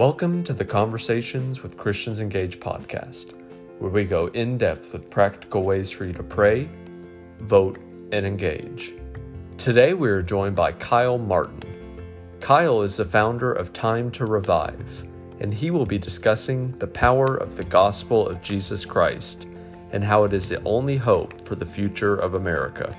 Welcome to the Conversations with Christians Engage podcast, where we go in depth with practical ways for you to pray, vote, and engage. Today we are joined by Kyle Martin. Kyle is the founder of Time to Revive, and he will be discussing the power of the gospel of Jesus Christ and how it is the only hope for the future of America.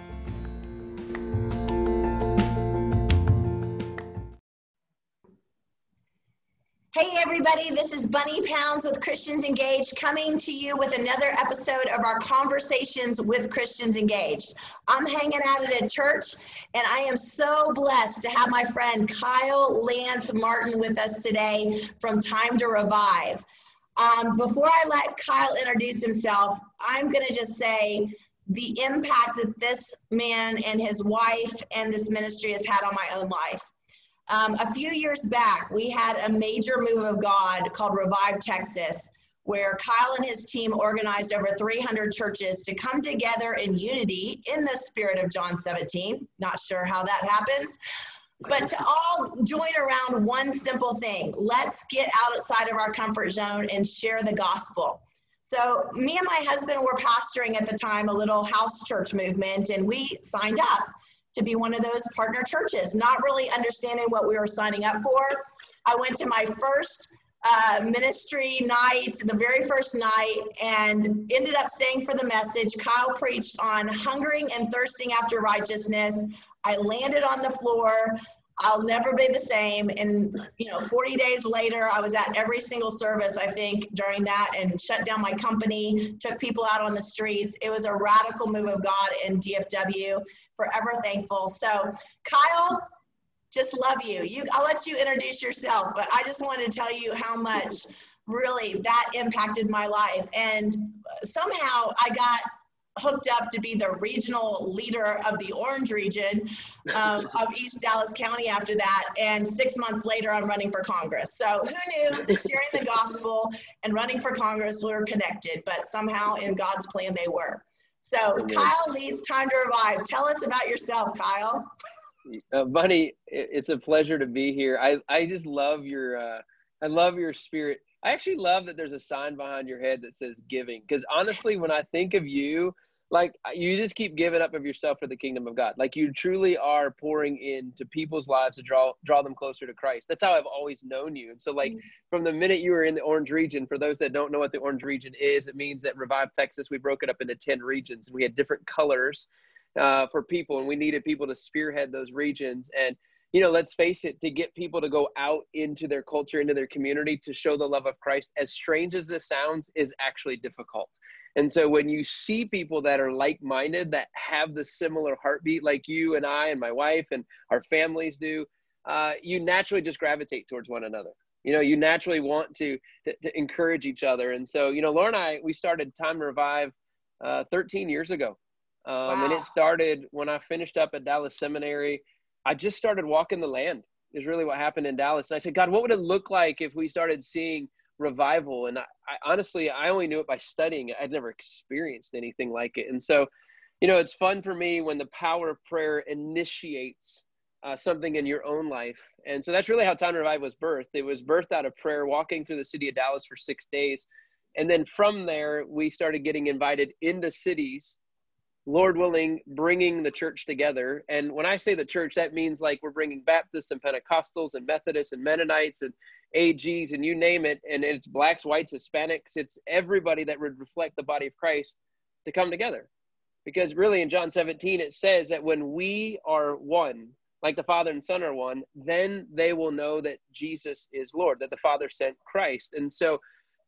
Christians Engaged coming to you with another episode of our Conversations with Christians Engaged. I'm hanging out at a church, and I am so blessed to have my friend Kyle Lance Martin with us today from Time to Revive. Um, before I let Kyle introduce himself, I'm going to just say the impact that this man and his wife and this ministry has had on my own life. Um, a few years back, we had a major move of God called Revive Texas, where Kyle and his team organized over 300 churches to come together in unity in the spirit of John 17. Not sure how that happens, but to all join around one simple thing let's get outside of our comfort zone and share the gospel. So, me and my husband were pastoring at the time a little house church movement, and we signed up to be one of those partner churches, not really understanding what we were signing up for. I went to my first uh, ministry night, the very first night, and ended up staying for the message. Kyle preached on hungering and thirsting after righteousness. I landed on the floor. I'll never be the same. And, you know, 40 days later, I was at every single service, I think, during that and shut down my company, took people out on the streets. It was a radical move of God in DFW forever thankful. So, Kyle, just love you. You, I'll let you introduce yourself, but I just wanted to tell you how much really that impacted my life. And somehow I got hooked up to be the regional leader of the Orange region um, of East Dallas County after that. And six months later, I'm running for Congress. So who knew that sharing the gospel and running for Congress were connected, but somehow in God's plan they were. So Kyle leads Time to Revive. Tell us about yourself, Kyle. Uh, Bunny, it's a pleasure to be here. I, I just love your uh, I love your spirit. I actually love that there's a sign behind your head that says giving. Because honestly, when I think of you, like you just keep giving up of yourself for the kingdom of God. Like you truly are pouring into people's lives to draw draw them closer to Christ. That's how I've always known you. And so like mm-hmm. from the minute you were in the Orange region, for those that don't know what the Orange region is, it means that Revive Texas, we broke it up into 10 regions and we had different colors uh, for people and we needed people to spearhead those regions. And you know, let's face it, to get people to go out into their culture, into their community to show the love of Christ, as strange as this sounds, is actually difficult and so when you see people that are like minded, that have the similar heartbeat like you and I and my wife and our families do, uh, you naturally just gravitate towards one another. You know, you naturally want to, to, to encourage each other. And so, you know, Laura and I, we started Time Revive uh, 13 years ago. Um, wow. And it started when I finished up at Dallas Seminary. I just started walking the land, is really what happened in Dallas. And I said, God, what would it look like if we started seeing revival. And I, I, honestly i only knew it by studying it. I'd never experienced anything like it. And so you know it's fun for me when the power of prayer initiates uh, something in your own life. And so that's really how time revive was birthed. It was birthed out of prayer walking through the city of dallas for six days. And then from there we started getting invited into cities lord willing bringing the church together. And when i say the church that means like we're bringing baptists and pentecostals and methodists and mennonites and AGs and you name it, and it's blacks, whites, Hispanics, it's everybody that would reflect the body of Christ to come together. Because really in John 17, it says that when we are one, like the Father and Son are one, then they will know that Jesus is Lord, that the Father sent Christ. And so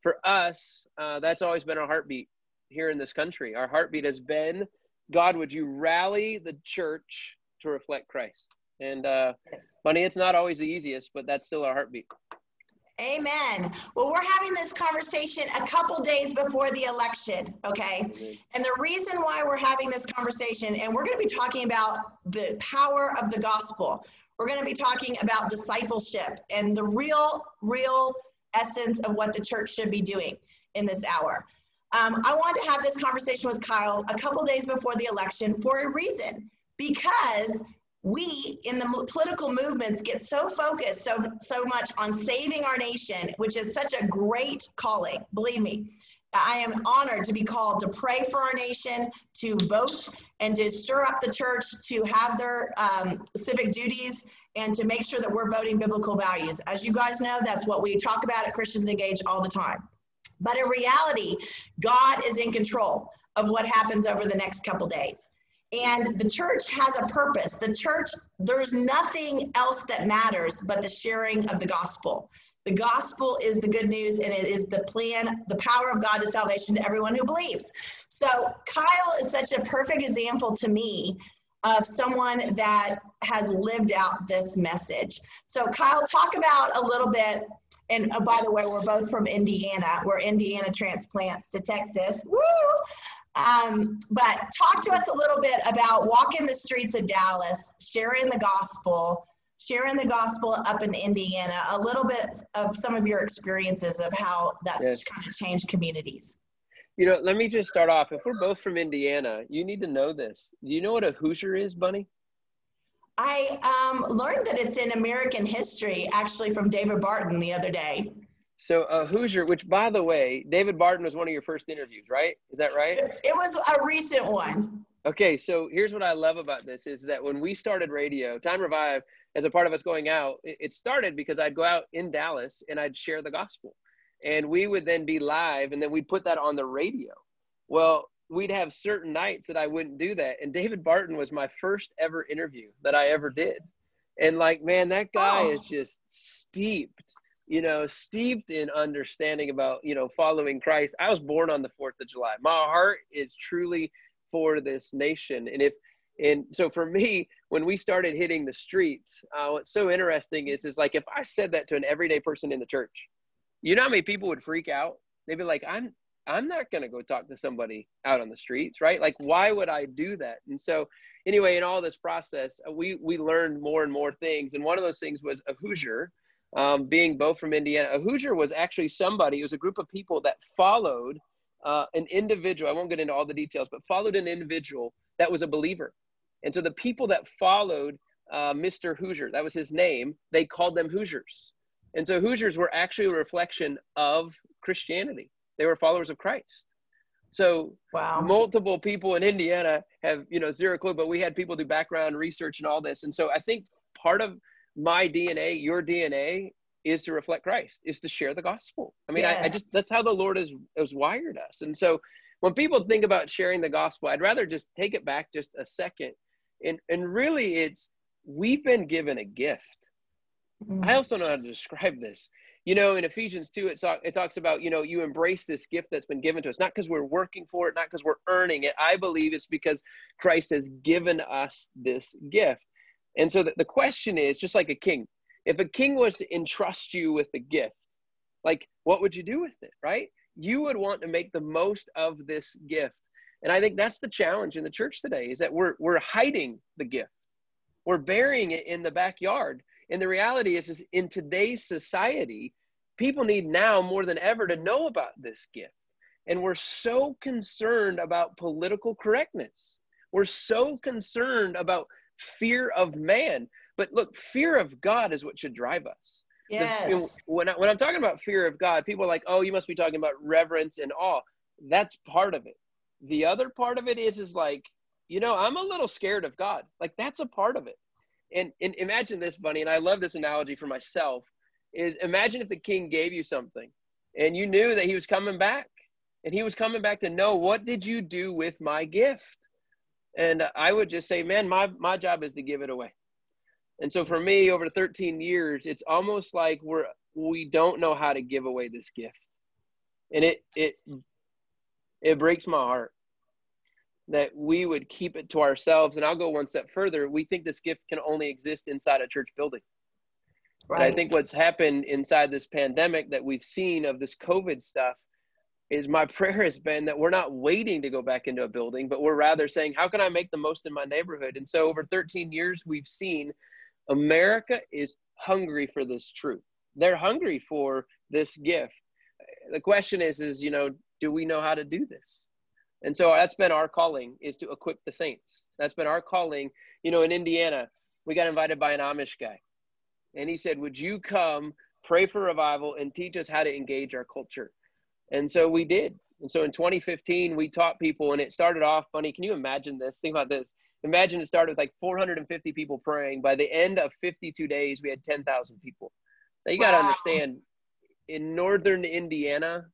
for us, uh, that's always been our heartbeat here in this country. Our heartbeat has been God, would you rally the church to reflect Christ? And uh, yes. Bunny, it's not always the easiest, but that's still our heartbeat. Amen. Well, we're having this conversation a couple days before the election, okay? And the reason why we're having this conversation, and we're going to be talking about the power of the gospel. We're going to be talking about discipleship and the real, real essence of what the church should be doing in this hour. Um, I wanted to have this conversation with Kyle a couple days before the election for a reason, because we in the political movements get so focused so so much on saving our nation which is such a great calling believe me. I am honored to be called to pray for our nation to vote and to stir up the church to have their um, civic duties and to make sure that we're voting biblical values. As you guys know that's what we talk about at christians engage all the time. But in reality god is in control of what happens over the next couple days and the church has a purpose. The church, there's nothing else that matters but the sharing of the gospel. The gospel is the good news and it is the plan, the power of God to salvation to everyone who believes. So Kyle is such a perfect example to me of someone that has lived out this message. So Kyle, talk about a little bit, and oh, by the way, we're both from Indiana. We're Indiana transplants to Texas. Woo! Um, but talk to us a little bit about walking the streets of Dallas, sharing the gospel, sharing the gospel up in Indiana, a little bit of some of your experiences of how that's yes. kind of changed communities. You know, let me just start off. If we're both from Indiana, you need to know this. Do you know what a Hoosier is, Bunny? I um, learned that it's in American history, actually, from David Barton the other day. So uh, Hoosier, which by the way, David Barton was one of your first interviews, right? Is that right? It was a recent one. Okay, so here's what I love about this is that when we started radio, Time Revive, as a part of us going out, it started because I'd go out in Dallas and I'd share the gospel. And we would then be live and then we'd put that on the radio. Well, we'd have certain nights that I wouldn't do that. And David Barton was my first ever interview that I ever did. And like, man, that guy oh. is just steeped you know, steeped in understanding about, you know, following Christ. I was born on the 4th of July. My heart is truly for this nation. And if, and so for me, when we started hitting the streets, uh, what's so interesting is, is like if I said that to an everyday person in the church, you know how many people would freak out? They'd be like, I'm, I'm not going to go talk to somebody out on the streets, right? Like, why would I do that? And so, anyway, in all this process, we we learned more and more things. And one of those things was a Hoosier um, being both from Indiana. A Hoosier was actually somebody, it was a group of people that followed uh, an individual. I won't get into all the details, but followed an individual that was a believer. And so the people that followed uh, Mr. Hoosier, that was his name, they called them Hoosiers. And so Hoosiers were actually a reflection of Christianity. They were followers of Christ. So wow. multiple people in Indiana have, you know, zero clue, but we had people do background research and all this. And so I think part of my DNA, your DNA is to reflect Christ, is to share the gospel. I mean, yes. I, I, just that's how the Lord has has wired us. And so when people think about sharing the gospel, I'd rather just take it back just a second. And and really it's we've been given a gift. Mm-hmm. I also know how to describe this. You know, in Ephesians 2, it, talk, it talks about, you know, you embrace this gift that's been given to us, not because we're working for it, not because we're earning it. I believe it's because Christ has given us this gift. And so the, the question is just like a king, if a king was to entrust you with a gift, like what would you do with it, right? You would want to make the most of this gift. And I think that's the challenge in the church today is that we're we're hiding the gift. We're burying it in the backyard. And the reality is, is in today's society, people need now more than ever to know about this gift. And we're so concerned about political correctness. We're so concerned about fear of man. But look, fear of God is what should drive us. Yes. When, I, when I'm talking about fear of God, people are like, oh, you must be talking about reverence and awe. That's part of it. The other part of it is, is like, you know, I'm a little scared of God. Like that's a part of it. And, and imagine this, Bunny, and I love this analogy for myself, is imagine if the king gave you something and you knew that he was coming back and he was coming back to know what did you do with my gift and I would just say, man, my, my job is to give it away. And so for me, over 13 years, it's almost like we're, we don't know how to give away this gift. And it, it, it breaks my heart that we would keep it to ourselves. And I'll go one step further. We think this gift can only exist inside a church building. Right. And I think what's happened inside this pandemic that we've seen of this COVID stuff is my prayer has been that we're not waiting to go back into a building, but we're rather saying, how can I make the most in my neighborhood? And so over 13 years, we've seen America is hungry for this truth. They're hungry for this gift. The question is, is, you know, do we know how to do this? And so that's been our calling is to equip the saints. That's been our calling, you know, in Indiana. we got invited by an Amish guy. And he said, Would you come pray for revival and teach us how to engage our culture? And so we did. And so in 2015, we taught people, and it started off funny. Can you imagine this? Think about this. Imagine it started with like 450 people praying. By the end of 52 days, we had 10,000 people. Now you got to understand, in northern Indiana,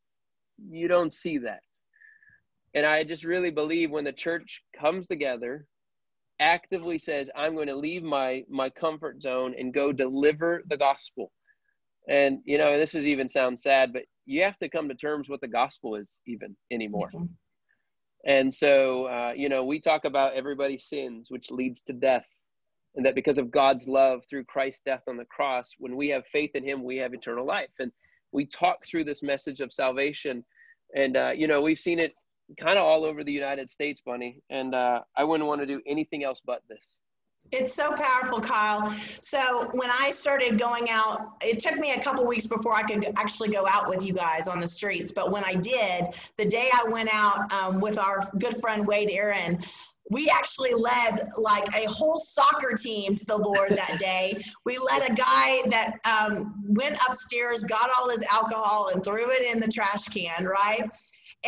you don't see that. And I just really believe when the church comes together, actively says, I'm going to leave my my comfort zone and go deliver the gospel. And you know, this is even sounds sad, but you have to come to terms with the gospel is even anymore. Mm-hmm. And so, uh, you know, we talk about everybody sins, which leads to death. And that because of God's love through Christ's death on the cross, when we have faith in Him, we have eternal life. And we talk through this message of salvation. And, uh, you know, we've seen it kind of all over the United States, Bunny. And uh, I wouldn't want to do anything else but this. It's so powerful, Kyle. So when I started going out, it took me a couple weeks before I could actually go out with you guys on the streets. But when I did, the day I went out um, with our good friend Wade Aaron, we actually led like a whole soccer team to the Lord that day. We led a guy that um, went upstairs, got all his alcohol, and threw it in the trash can, right?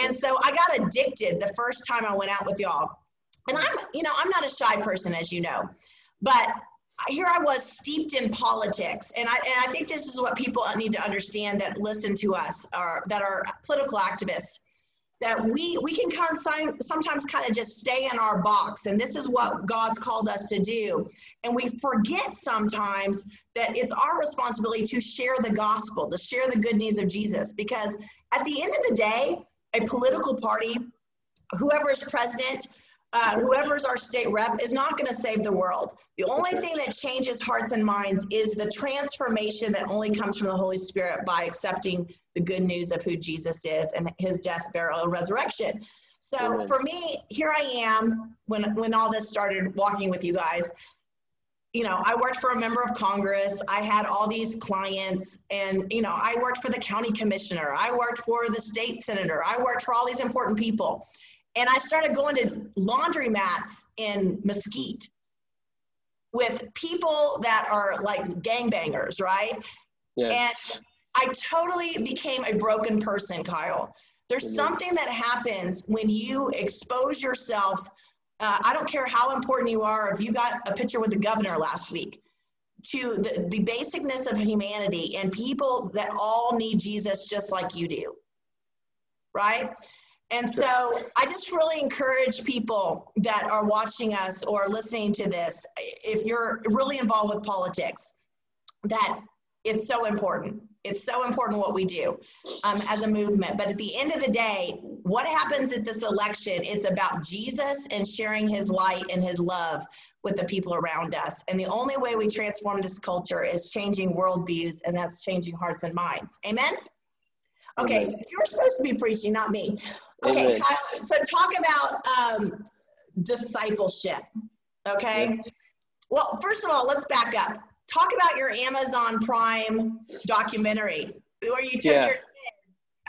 And so I got addicted the first time I went out with y'all. And I'm, you know, I'm not a shy person, as you know, but here I was steeped in politics. And I, and I think this is what people need to understand that listen to us or that are political activists that we we can kind of sometimes kind of just stay in our box. And this is what god's called us to do. And we forget sometimes that it's our responsibility to share the gospel to share the good news of jesus. Because at the end of the day a political party whoever is president uh, whoever's our state rep is not going to save the world. The only thing that changes hearts and minds is the transformation that only comes from the Holy Spirit by accepting the good news of who Jesus is and his death, burial, and resurrection. So for me, here I am when when all this started walking with you guys. You know, I worked for a member of Congress. I had all these clients, and you know, I worked for the county commissioner. I worked for the state senator. I worked for all these important people. And I started going to laundromats in Mesquite with people that are like gangbangers, right? Yes. And I totally became a broken person, Kyle. There's mm-hmm. something that happens when you expose yourself. Uh, I don't care how important you are, if you got a picture with the governor last week, to the, the basicness of humanity and people that all need Jesus just like you do. Right? And so I just really encourage people that are watching us or listening to this, if you're really involved with politics, that it's so important. It's so important what we do um, as a movement. But at the end of the day, what happens at this election, it's about Jesus and sharing his light and his love with the people around us. And the only way we transform this culture is changing worldviews, and that's changing hearts and minds. Amen? Okay, Amen. you're supposed to be preaching, not me. Okay, Kyle, so talk about um, discipleship. Okay. Yeah. Well, first of all, let's back up. Talk about your Amazon Prime documentary where you took yeah. your kid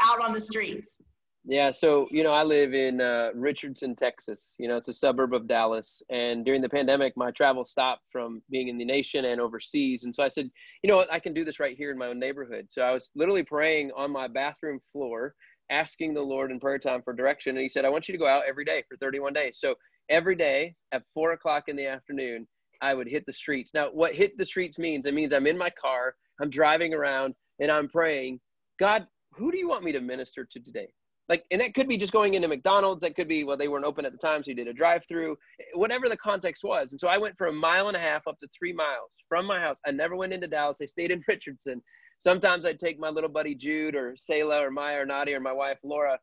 out on the streets. Yeah, so you know, I live in uh, Richardson, Texas. You know, it's a suburb of Dallas. And during the pandemic, my travel stopped from being in the nation and overseas. And so I said, you know what, I can do this right here in my own neighborhood. So I was literally praying on my bathroom floor asking the Lord in prayer time for direction. And he said, I want you to go out every day for 31 days. So every day at four o'clock in the afternoon, I would hit the streets. Now, what hit the streets means, it means I'm in my car, I'm driving around, and I'm praying, God, who do you want me to minister to today? Like, and that could be just going into McDonald's. That could be, well, they weren't open at the time, so you did a drive through, whatever the context was. And so I went for a mile and a half up to three miles from my house. I never went into Dallas. I stayed in Richardson sometimes I'd take my little buddy Jude or Selah or Maya or Nadia or my wife Laura.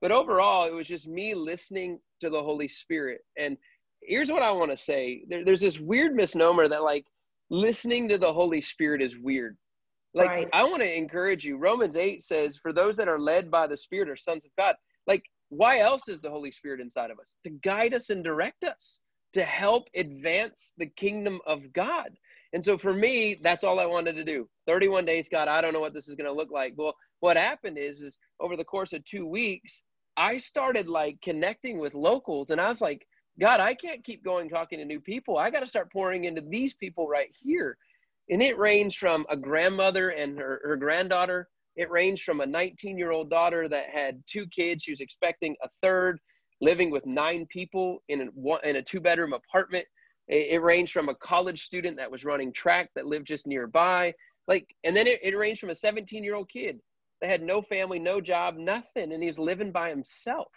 But overall, it was just me listening to the Holy Spirit. And here's what I want to say there, there's this weird misnomer that, like, listening to the Holy Spirit is weird. Like, right. I want to encourage you. Romans 8 says, For those that are led by the Spirit are sons of God. Like, why else is the Holy Spirit inside of us? To guide us and direct us, to help advance the kingdom of God. And so for me, that's all I wanted to do. 31 days, God, I don't know what this is going to look like. Well, what happened is, is over the course of two weeks, I started like connecting with locals and I was like, God, I can't keep going talking to new people. I got to start pouring into these people right here. And it ranged from a grandmother and her, her granddaughter. It ranged from a 19 year old daughter that had two kids. She was expecting a third, living with nine people in a, in a two bedroom apartment. It, it, ranged from a college student that was running track that lived just nearby. Like, and then it, it ranged from a 17 year old kid that had no family, no job, nothing, and he's living by himself.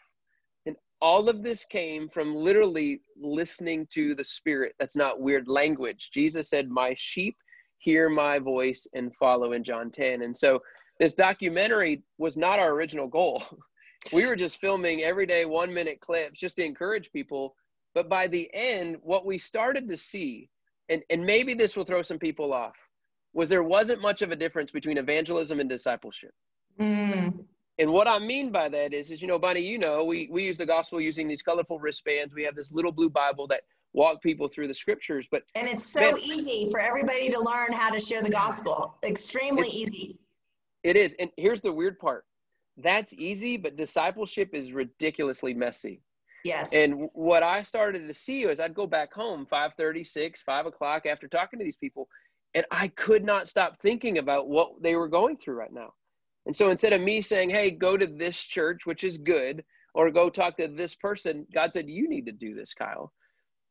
And all of this came from literally listening to the Spirit. That's not weird language. Jesus said, My sheep hear my voice and follow in John 10. And so this documentary was not our original goal. we were just filming every day one minute clips just to encourage people. But by the end, what we started to see, and, and maybe this will throw some people off, was there wasn't much of a difference between evangelism and discipleship. Mm. And what I mean by that is, is you know, Bunny, you know, we we use the gospel using these colorful wristbands. We have this little blue Bible that walk people through the scriptures. But and it's so man, easy for everybody to learn how to share the gospel. Extremely easy. It is. And here's the weird part. That's easy, but discipleship is ridiculously messy. Yes. And what I started to see is I'd go back home 5:36, 5 o'clock after talking to these people, and I could not stop thinking about what they were going through right now. And so instead of me saying, hey, go to this church, which is good, or go talk to this person, God said, you need to do this, Kyle.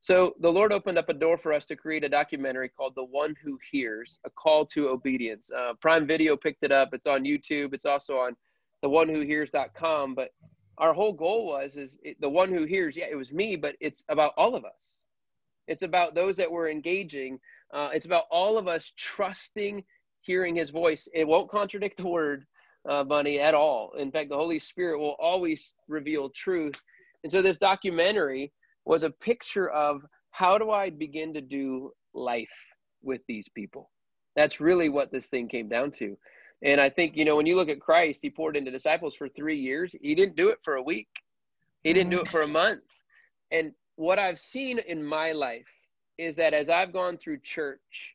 So the Lord opened up a door for us to create a documentary called The One Who Hears, a call to obedience. Uh, Prime Video picked it up. It's on YouTube. It's also on the one who hears.com. But our whole goal was is it, the one who hears. Yeah, it was me, but it's about all of us. It's about those that we're engaging. Uh, it's about all of us trusting, hearing His voice. It won't contradict the word uh, Bunny, at all. In fact, the Holy Spirit will always reveal truth. And so this documentary was a picture of how do I begin to do life with these people? That's really what this thing came down to. And I think, you know, when you look at Christ, he poured into disciples for three years. He didn't do it for a week, he didn't do it for a month. And what I've seen in my life is that as I've gone through church,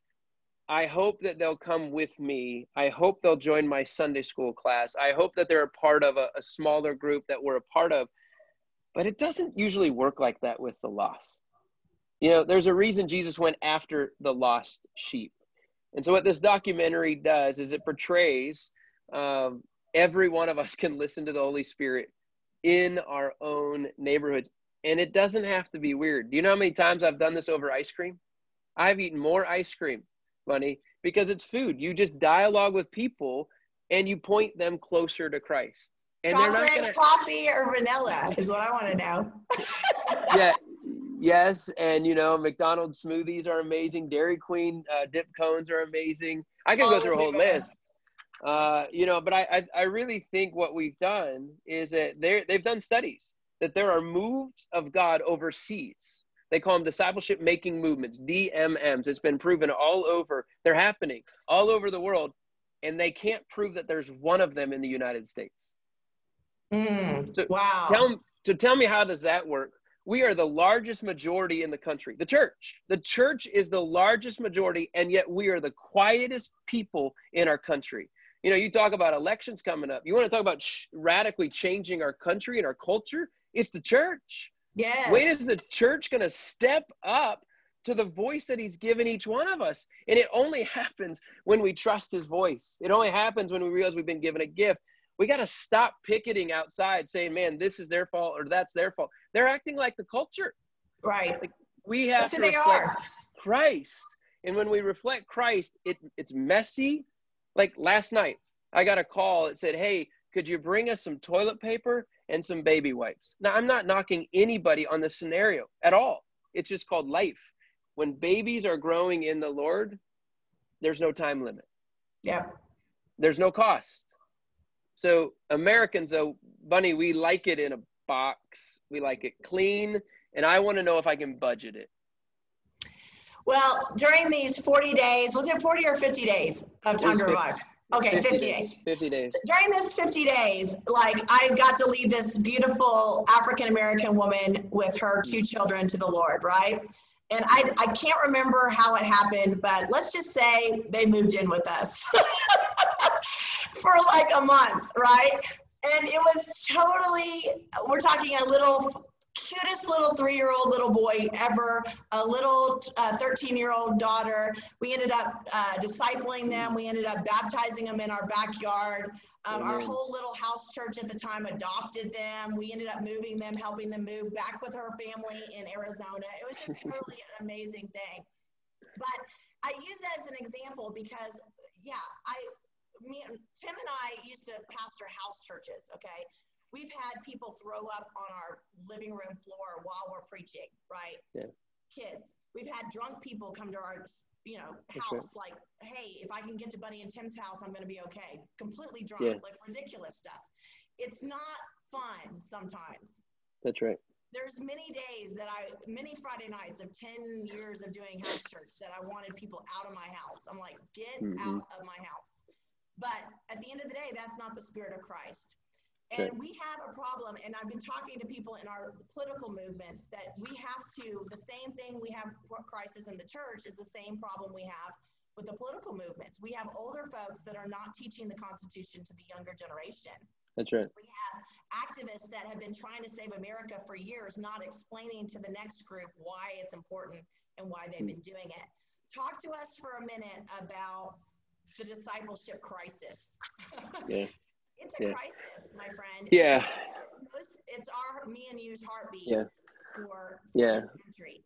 I hope that they'll come with me. I hope they'll join my Sunday school class. I hope that they're a part of a, a smaller group that we're a part of. But it doesn't usually work like that with the lost. You know, there's a reason Jesus went after the lost sheep. And so, what this documentary does is it portrays um, every one of us can listen to the Holy Spirit in our own neighborhoods. And it doesn't have to be weird. Do you know how many times I've done this over ice cream? I've eaten more ice cream money because it's food. You just dialogue with people and you point them closer to Christ. And Chocolate, gonna... coffee, or vanilla is what I want to know. yeah, yes, and you know McDonald's smoothies are amazing. Dairy Queen uh, dip cones are amazing. I can All go through a whole list. Uh, you know, but I, I I really think what we've done is that they they've done studies that there are moves of God overseas they call them discipleship making movements, DMMs. It's been proven all over. They're happening all over the world, and they can't prove that there's one of them in the United States. Mm, so wow. Tell, so tell me, how does that work? We are the largest majority in the country, the church. The church is the largest majority, and yet we are the quietest people in our country. You know, you talk about elections coming up. You want to talk about ch- radically changing our country and our culture? It's the church. Yes. When is the church going to step up to the voice that he's given each one of us? And it only happens when we trust his voice. It only happens when we realize we've been given a gift. We got to stop picketing outside saying, man, this is their fault or that's their fault. They're acting like the culture. Right. Like we have that's to reflect are. Christ. And when we reflect Christ, it, it's messy. Like last night, I got a call that said, hey, could you bring us some toilet paper and some baby wipes. Now, I'm not knocking anybody on this scenario at all. It's just called life. When babies are growing in the Lord, there's no time limit. Yeah. There's no cost. So, Americans, though, Bunny, we like it in a box, we like it clean, and I want to know if I can budget it. Well, during these 40 days, was it 40 or 50 days of time to revive? Okay, 50, 50 days. days. 50 days. During this 50 days, like I got to lead this beautiful African American woman with her two children to the Lord, right? And I, I can't remember how it happened, but let's just say they moved in with us for like a month, right? And it was totally, we're talking a little cutest little three-year-old little boy ever, a little 13-year-old uh, daughter. We ended up uh, discipling them. We ended up baptizing them in our backyard. Um, our whole little house church at the time adopted them. We ended up moving them, helping them move back with her family in Arizona. It was just really an amazing thing. But I use that as an example because, yeah, I, me, Tim and I used to pastor house churches. Okay, we've had people throw up on our living room floor while we're preaching, right? Yeah. Kids. We've had drunk people come to our you know, house, like, hey, if I can get to Bunny and Tim's house, I'm going to be okay. Completely drunk, yeah. like ridiculous stuff. It's not fun sometimes. That's right. There's many days that I, many Friday nights of 10 years of doing house church that I wanted people out of my house. I'm like, get mm-hmm. out of my house. But at the end of the day, that's not the spirit of Christ. And we have a problem, and I've been talking to people in our political movement that we have to, the same thing we have crisis in the church is the same problem we have with the political movements. We have older folks that are not teaching the Constitution to the younger generation. That's right. We have activists that have been trying to save America for years, not explaining to the next group why it's important and why they've hmm. been doing it. Talk to us for a minute about the discipleship crisis. yeah. It's a yeah. crisis, my friend. Yeah. It's, it's, our me and you's heartbeat yeah. for, yeah. this country.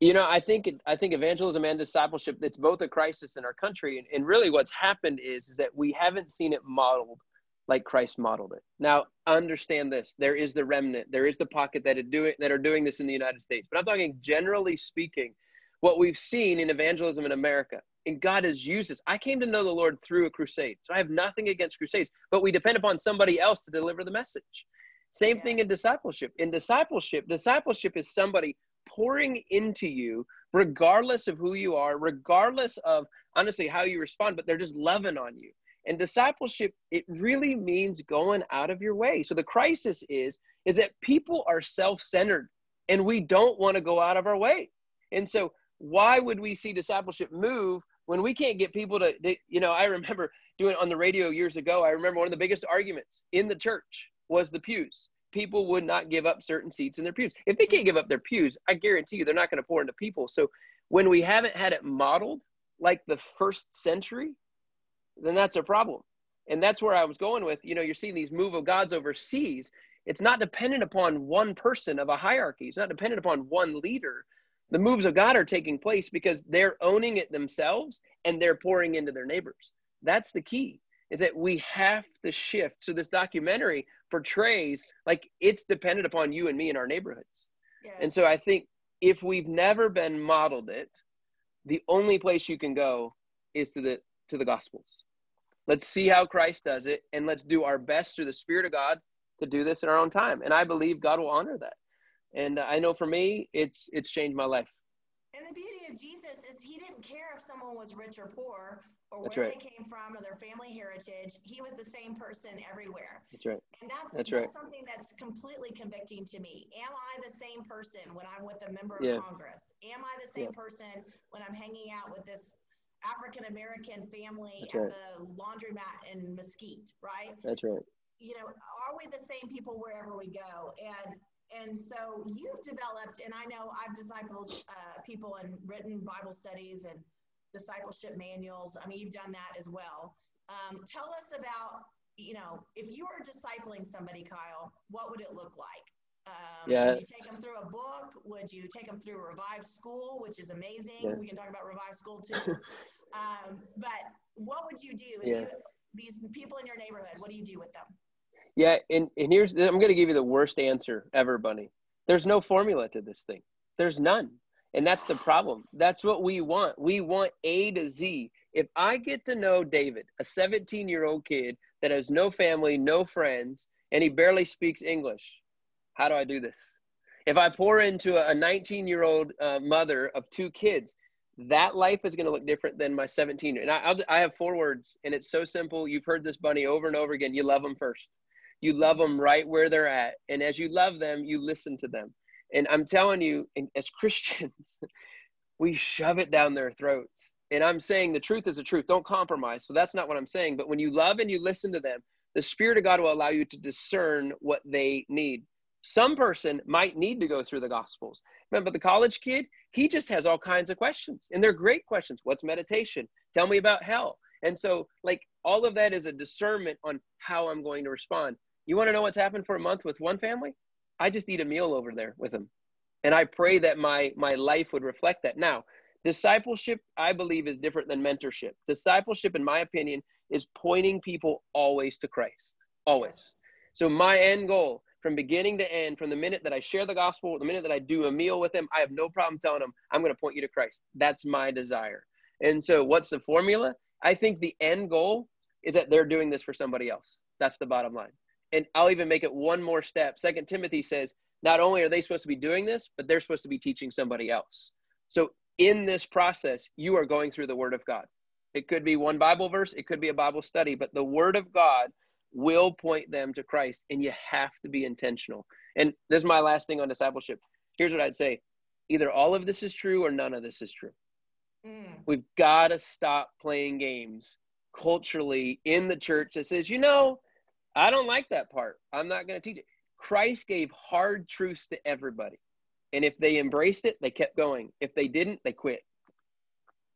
You know, I think I think evangelism and discipleship it's both a crisis in our country, and, and really what's happened is, is that we haven't seen it modeled like Christ modeled it. Now, understand this: there is the remnant, there is the pocket that are doing that are doing this in the United States. But I'm talking generally speaking, what we've seen in evangelism in America and God has used this. I came to know the Lord through a crusade. So I have nothing against crusades, but we depend upon somebody else to deliver the message. Same yes. thing in discipleship. In discipleship, discipleship is somebody pouring into you, regardless of who you are, regardless of honestly how you respond, but they're just loving on you. And discipleship, it really means going out of your way. So the crisis is, is that people are self-centered and we don't want to go out of our way. And so why would we see discipleship move when we can't get people to, they, you know, I remember doing on the radio years ago. I remember one of the biggest arguments in the church was the pews. People would not give up certain seats in their pews. If they can't give up their pews, I guarantee you they're not going to pour into people. So when we haven't had it modeled like the first century, then that's a problem. And that's where I was going with, you know, you're seeing these move of gods overseas. It's not dependent upon one person of a hierarchy. It's not dependent upon one leader the moves of God are taking place because they're owning it themselves and they're pouring into their neighbors. That's the key is that we have to shift. So this documentary portrays like it's dependent upon you and me in our neighborhoods. Yes. And so I think if we've never been modeled it, the only place you can go is to the to the gospels. Let's see how Christ does it and let's do our best through the spirit of God to do this in our own time. And I believe God will honor that and I know for me, it's it's changed my life. And the beauty of Jesus is he didn't care if someone was rich or poor or that's where right. they came from or their family heritage. He was the same person everywhere. That's right. And that's, that's, that's right. something that's completely convicting to me. Am I the same person when I'm with a member yeah. of Congress? Am I the same yeah. person when I'm hanging out with this African American family that's at right. the laundromat in Mesquite, right? That's right. You know, are we the same people wherever we go? And and so you've developed, and I know I've discipled uh, people and written Bible studies and discipleship manuals. I mean, you've done that as well. Um, tell us about, you know, if you were discipling somebody, Kyle, what would it look like? Um, yeah. Would you take them through a book? Would you take them through Revive School, which is amazing? Yeah. We can talk about Revive School too. um, but what would you do? Yeah. You, these people in your neighborhood, what do you do with them? Yeah, and, and here's I'm going to give you the worst answer ever, Bunny. There's no formula to this thing. There's none. And that's the problem. That's what we want. We want A to Z. If I get to know David, a 17 year old kid that has no family, no friends, and he barely speaks English, how do I do this? If I pour into a 19 year old uh, mother of two kids, that life is going to look different than my 17. And I, I'll, I have four words, and it's so simple. You've heard this, Bunny, over and over again. You love them first. You love them right where they're at. And as you love them, you listen to them. And I'm telling you, as Christians, we shove it down their throats. And I'm saying the truth is the truth. Don't compromise. So that's not what I'm saying. But when you love and you listen to them, the Spirit of God will allow you to discern what they need. Some person might need to go through the Gospels. Remember the college kid? He just has all kinds of questions, and they're great questions. What's meditation? Tell me about hell. And so, like, all of that is a discernment on how I'm going to respond. You want to know what's happened for a month with one family? I just eat a meal over there with them. And I pray that my my life would reflect that. Now, discipleship, I believe, is different than mentorship. Discipleship, in my opinion, is pointing people always to Christ. Always. So my end goal from beginning to end, from the minute that I share the gospel, the minute that I do a meal with them, I have no problem telling them, I'm going to point you to Christ. That's my desire. And so, what's the formula? I think the end goal is that they're doing this for somebody else. That's the bottom line. And I'll even make it one more step. Second Timothy says, not only are they supposed to be doing this, but they're supposed to be teaching somebody else. So in this process, you are going through the Word of God. It could be one Bible verse, it could be a Bible study, but the Word of God will point them to Christ, and you have to be intentional. And this is my last thing on discipleship. Here's what I'd say either all of this is true or none of this is true. Mm. We've got to stop playing games culturally in the church that says, you know, I don't like that part. I'm not going to teach it. Christ gave hard truths to everybody. And if they embraced it, they kept going. If they didn't, they quit.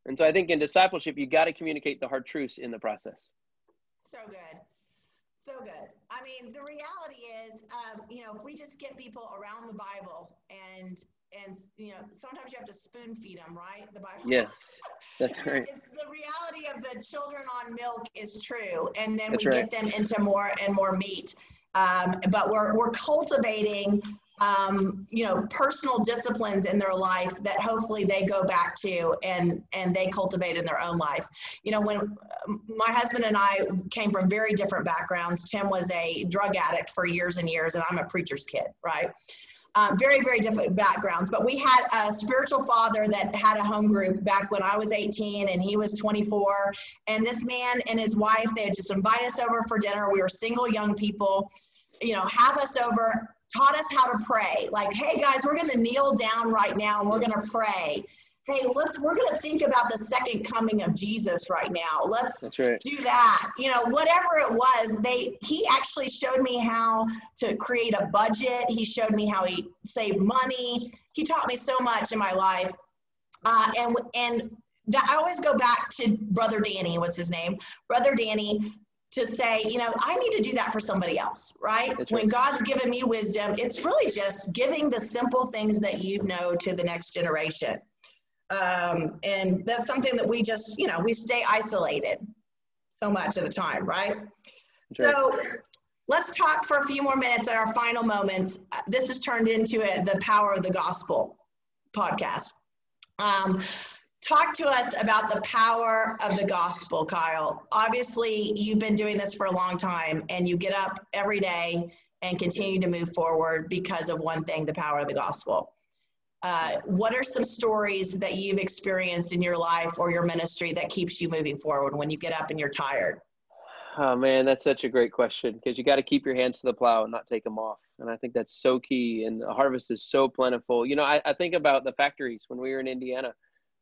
And so I think in discipleship, you got to communicate the hard truths in the process. So good. So good. I mean, the reality is, um, you know, if we just get people around the Bible and and you know sometimes you have to spoon feed them right? The bible. Yeah that's right. The reality of the children on milk is true and then that's we right. get them into more and more meat um, but we're, we're cultivating um, you know personal disciplines in their life that hopefully they go back to and and they cultivate in their own life. You know when um, my husband and i came from very different backgrounds. Tim was a drug addict for years and years and i'm a preacher's kid right um, very, very different backgrounds. But we had a spiritual father that had a home group back when I was 18 and he was 24. And this man and his wife, they had just invited us over for dinner. We were single young people, you know, have us over, taught us how to pray. Like, hey guys, we're going to kneel down right now and we're going to pray hey, let's we're going to think about the second coming of Jesus right now. Let's right. do that. You know, whatever it was, they he actually showed me how to create a budget. He showed me how he saved money. He taught me so much in my life. Uh, and and that, I always go back to Brother Danny, what's his name? Brother Danny to say, you know, I need to do that for somebody else, right? right? When God's given me wisdom, it's really just giving the simple things that you know to the next generation. Um, and that's something that we just, you know, we stay isolated so much of the time, right? Sure. So let's talk for a few more minutes at our final moments. This has turned into a, the Power of the Gospel podcast. Um, talk to us about the power of the gospel, Kyle. Obviously, you've been doing this for a long time and you get up every day and continue to move forward because of one thing the power of the gospel. Uh, what are some stories that you've experienced in your life or your ministry that keeps you moving forward when you get up and you're tired? Oh man, that's such a great question because you got to keep your hands to the plow and not take them off. And I think that's so key. And the harvest is so plentiful. You know, I, I think about the factories when we were in Indiana.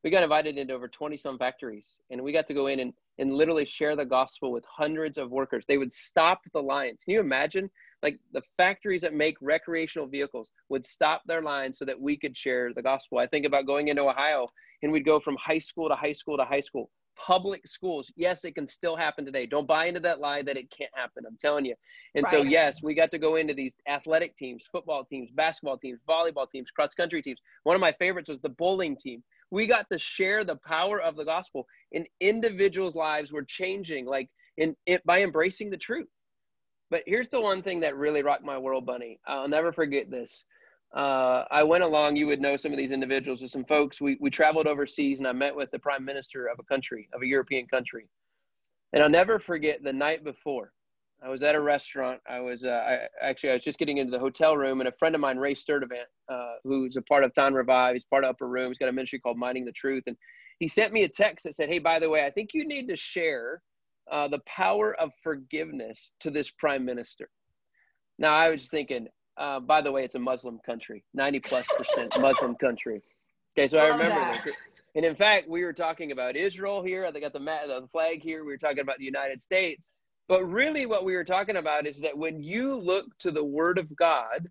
We got invited into over 20 some factories and we got to go in and, and literally share the gospel with hundreds of workers. They would stop the lines. Can you imagine like the factories that make recreational vehicles would stop their lines so that we could share the gospel. I think about going into Ohio and we'd go from high school to high school to high school. Public schools, yes, it can still happen today. Don't buy into that lie that it can't happen. I'm telling you. And right. so, yes, we got to go into these athletic teams, football teams, basketball teams, volleyball teams, cross country teams. One of my favorites was the bowling team. We got to share the power of the gospel, and individuals' lives were changing, like in it by embracing the truth. But here's the one thing that really rocked my world, Bunny. I'll never forget this. Uh, I went along, you would know some of these individuals with some folks. We, we traveled overseas and I met with the prime minister of a country, of a European country. And I'll never forget the night before. I was at a restaurant. I was uh, I, actually I was just getting into the hotel room, and a friend of mine, Ray Sturdivant, uh, who's a part of Town Revive, he's part of Upper Room. He's got a ministry called Minding the Truth, and he sent me a text that said, "Hey, by the way, I think you need to share uh, the power of forgiveness to this prime minister. Now, I was thinking, uh, by the way, it's a Muslim country, 90 plus percent Muslim country. Okay, so I remember this. And in fact, we were talking about Israel here. I got the, the flag here. We were talking about the United States. But really, what we were talking about is that when you look to the Word of God,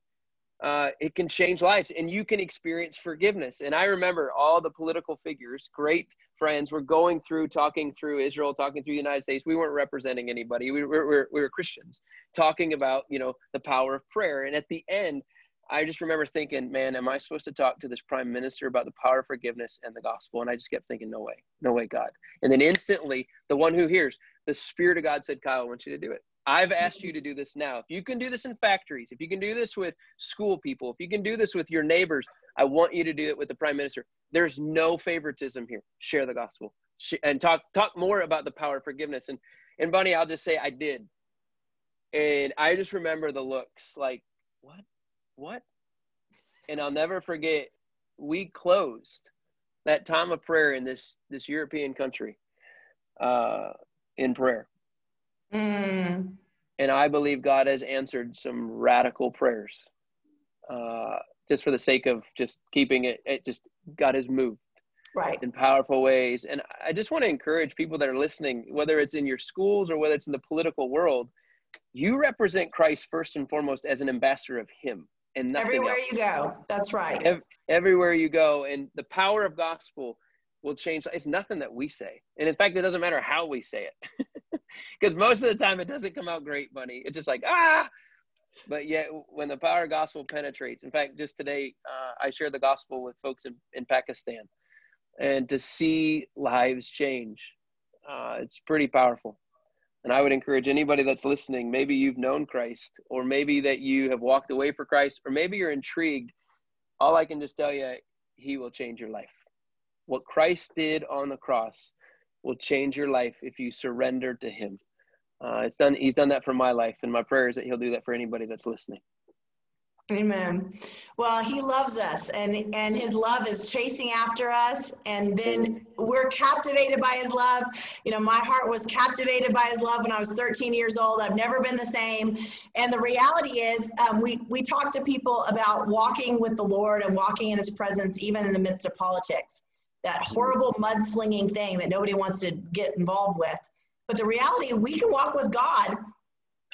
uh, it can change lives and you can experience forgiveness. And I remember all the political figures, great friends, were going through, talking through Israel, talking through the United States. We weren't representing anybody. We were, we were, we were Christians talking about, you know, the power of prayer. And at the end, I just remember thinking, man, am I supposed to talk to this prime minister about the power of forgiveness and the gospel? And I just kept thinking, no way, no way, God. And then instantly, the one who hears, the Spirit of God said, Kyle, I want you to do it. I've asked you to do this now. If you can do this in factories, if you can do this with school people, if you can do this with your neighbors, I want you to do it with the prime minister. There's no favoritism here. Share the gospel and talk talk more about the power of forgiveness. And and Bunny, I'll just say I did. And I just remember the looks like, what? What? And I'll never forget we closed that time of prayer in this this European country uh, in prayer Mm. And I believe God has answered some radical prayers uh, just for the sake of just keeping it, it just God has moved right in powerful ways. And I just want to encourage people that are listening, whether it's in your schools or whether it's in the political world, you represent Christ first and foremost as an ambassador of Him and nothing everywhere else. you go. That's right. Ev- everywhere you go, and the power of gospel will change. It's nothing that we say, and in fact, it doesn't matter how we say it. because most of the time it doesn't come out great, bunny. It's just like ah. But yet, when the power of gospel penetrates, in fact, just today uh, I shared the gospel with folks in, in Pakistan, and to see lives change, uh, it's pretty powerful. And I would encourage anybody that's listening, maybe you've known Christ, or maybe that you have walked away for Christ, or maybe you're intrigued. All I can just tell you, He will change your life. What Christ did on the cross will change your life if you surrender to him. Uh, it's done. He's done that for my life, and my prayer is that he'll do that for anybody that's listening. Amen. Well, he loves us and and his love is chasing after us and then we're captivated by his love. You know, my heart was captivated by his love when I was 13 years old. I've never been the same. And the reality is um, we we talk to people about walking with the Lord and walking in his presence even in the midst of politics that horrible mudslinging thing that nobody wants to get involved with. But the reality, we can walk with God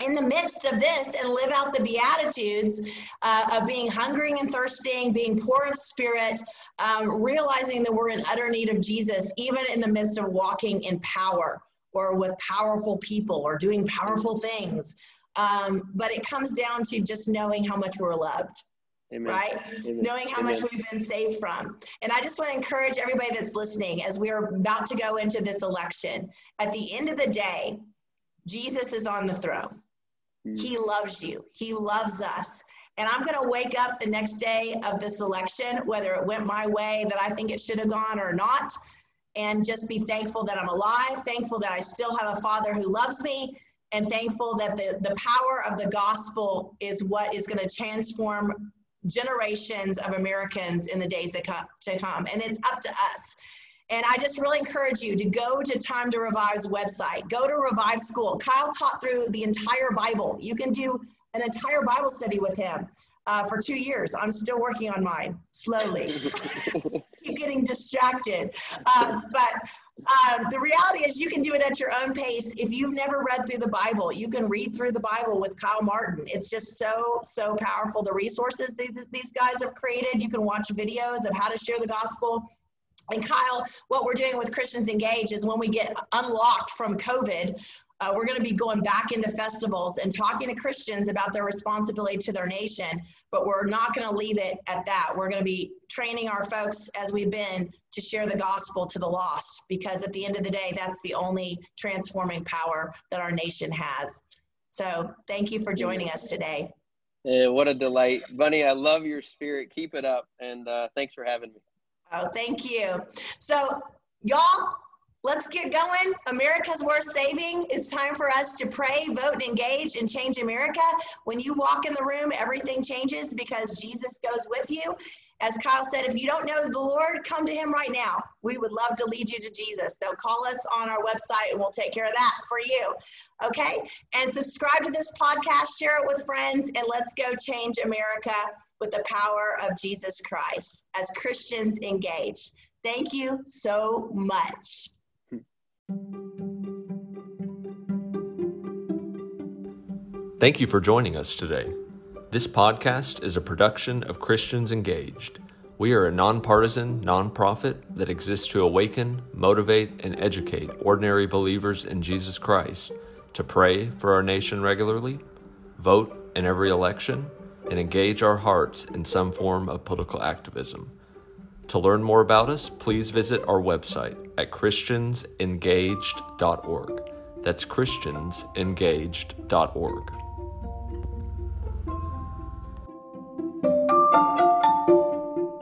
in the midst of this and live out the beatitudes uh, of being hungering and thirsting being poor of spirit um, realizing that we're in utter need of jesus even in the midst of walking in power or with powerful people or doing powerful things. Um, but it comes down to just knowing how much we're loved Amen. right? Amen. Knowing how Amen. much we've been saved from. And I just want to encourage everybody that's listening as we are about to go into this election. At the end of the day, Jesus is on the throne. Mm. He loves you, He loves us. And I'm going to wake up the next day of this election, whether it went my way that I think it should have gone or not, and just be thankful that I'm alive, thankful that I still have a father who loves me, and thankful that the, the power of the gospel is what is going to transform generations of Americans in the days to come, to come. And it's up to us. And I just really encourage you to go to Time to Revive's website, go to Revive School. Kyle taught through the entire Bible. You can do an entire Bible study with him uh, for two years. I'm still working on mine slowly. Keep getting distracted. Uh, but um, the reality is, you can do it at your own pace. If you've never read through the Bible, you can read through the Bible with Kyle Martin. It's just so, so powerful. The resources these, these guys have created, you can watch videos of how to share the gospel. And Kyle, what we're doing with Christians Engaged is when we get unlocked from COVID, uh, we're going to be going back into festivals and talking to Christians about their responsibility to their nation, but we're not going to leave it at that. We're going to be training our folks as we've been to share the gospel to the lost because at the end of the day, that's the only transforming power that our nation has. So thank you for joining us today. Yeah, what a delight. Bunny, I love your spirit. Keep it up. And uh, thanks for having me. Oh, thank you. So, y'all, let's get going. America's worth saving. It's time for us to pray, vote, and engage and change America. When you walk in the room, everything changes because Jesus goes with you. As Kyle said, if you don't know the Lord, come to him right now. We would love to lead you to Jesus. So call us on our website and we'll take care of that for you. Okay? And subscribe to this podcast, share it with friends, and let's go change America with the power of Jesus Christ as Christians engage. Thank you so much. Thank you for joining us today. This podcast is a production of Christians Engaged. We are a nonpartisan nonprofit that exists to awaken, motivate, and educate ordinary believers in Jesus Christ to pray for our nation regularly, vote in every election, and engage our hearts in some form of political activism. To learn more about us, please visit our website at christiansengaged.org. That's christiansengaged.org.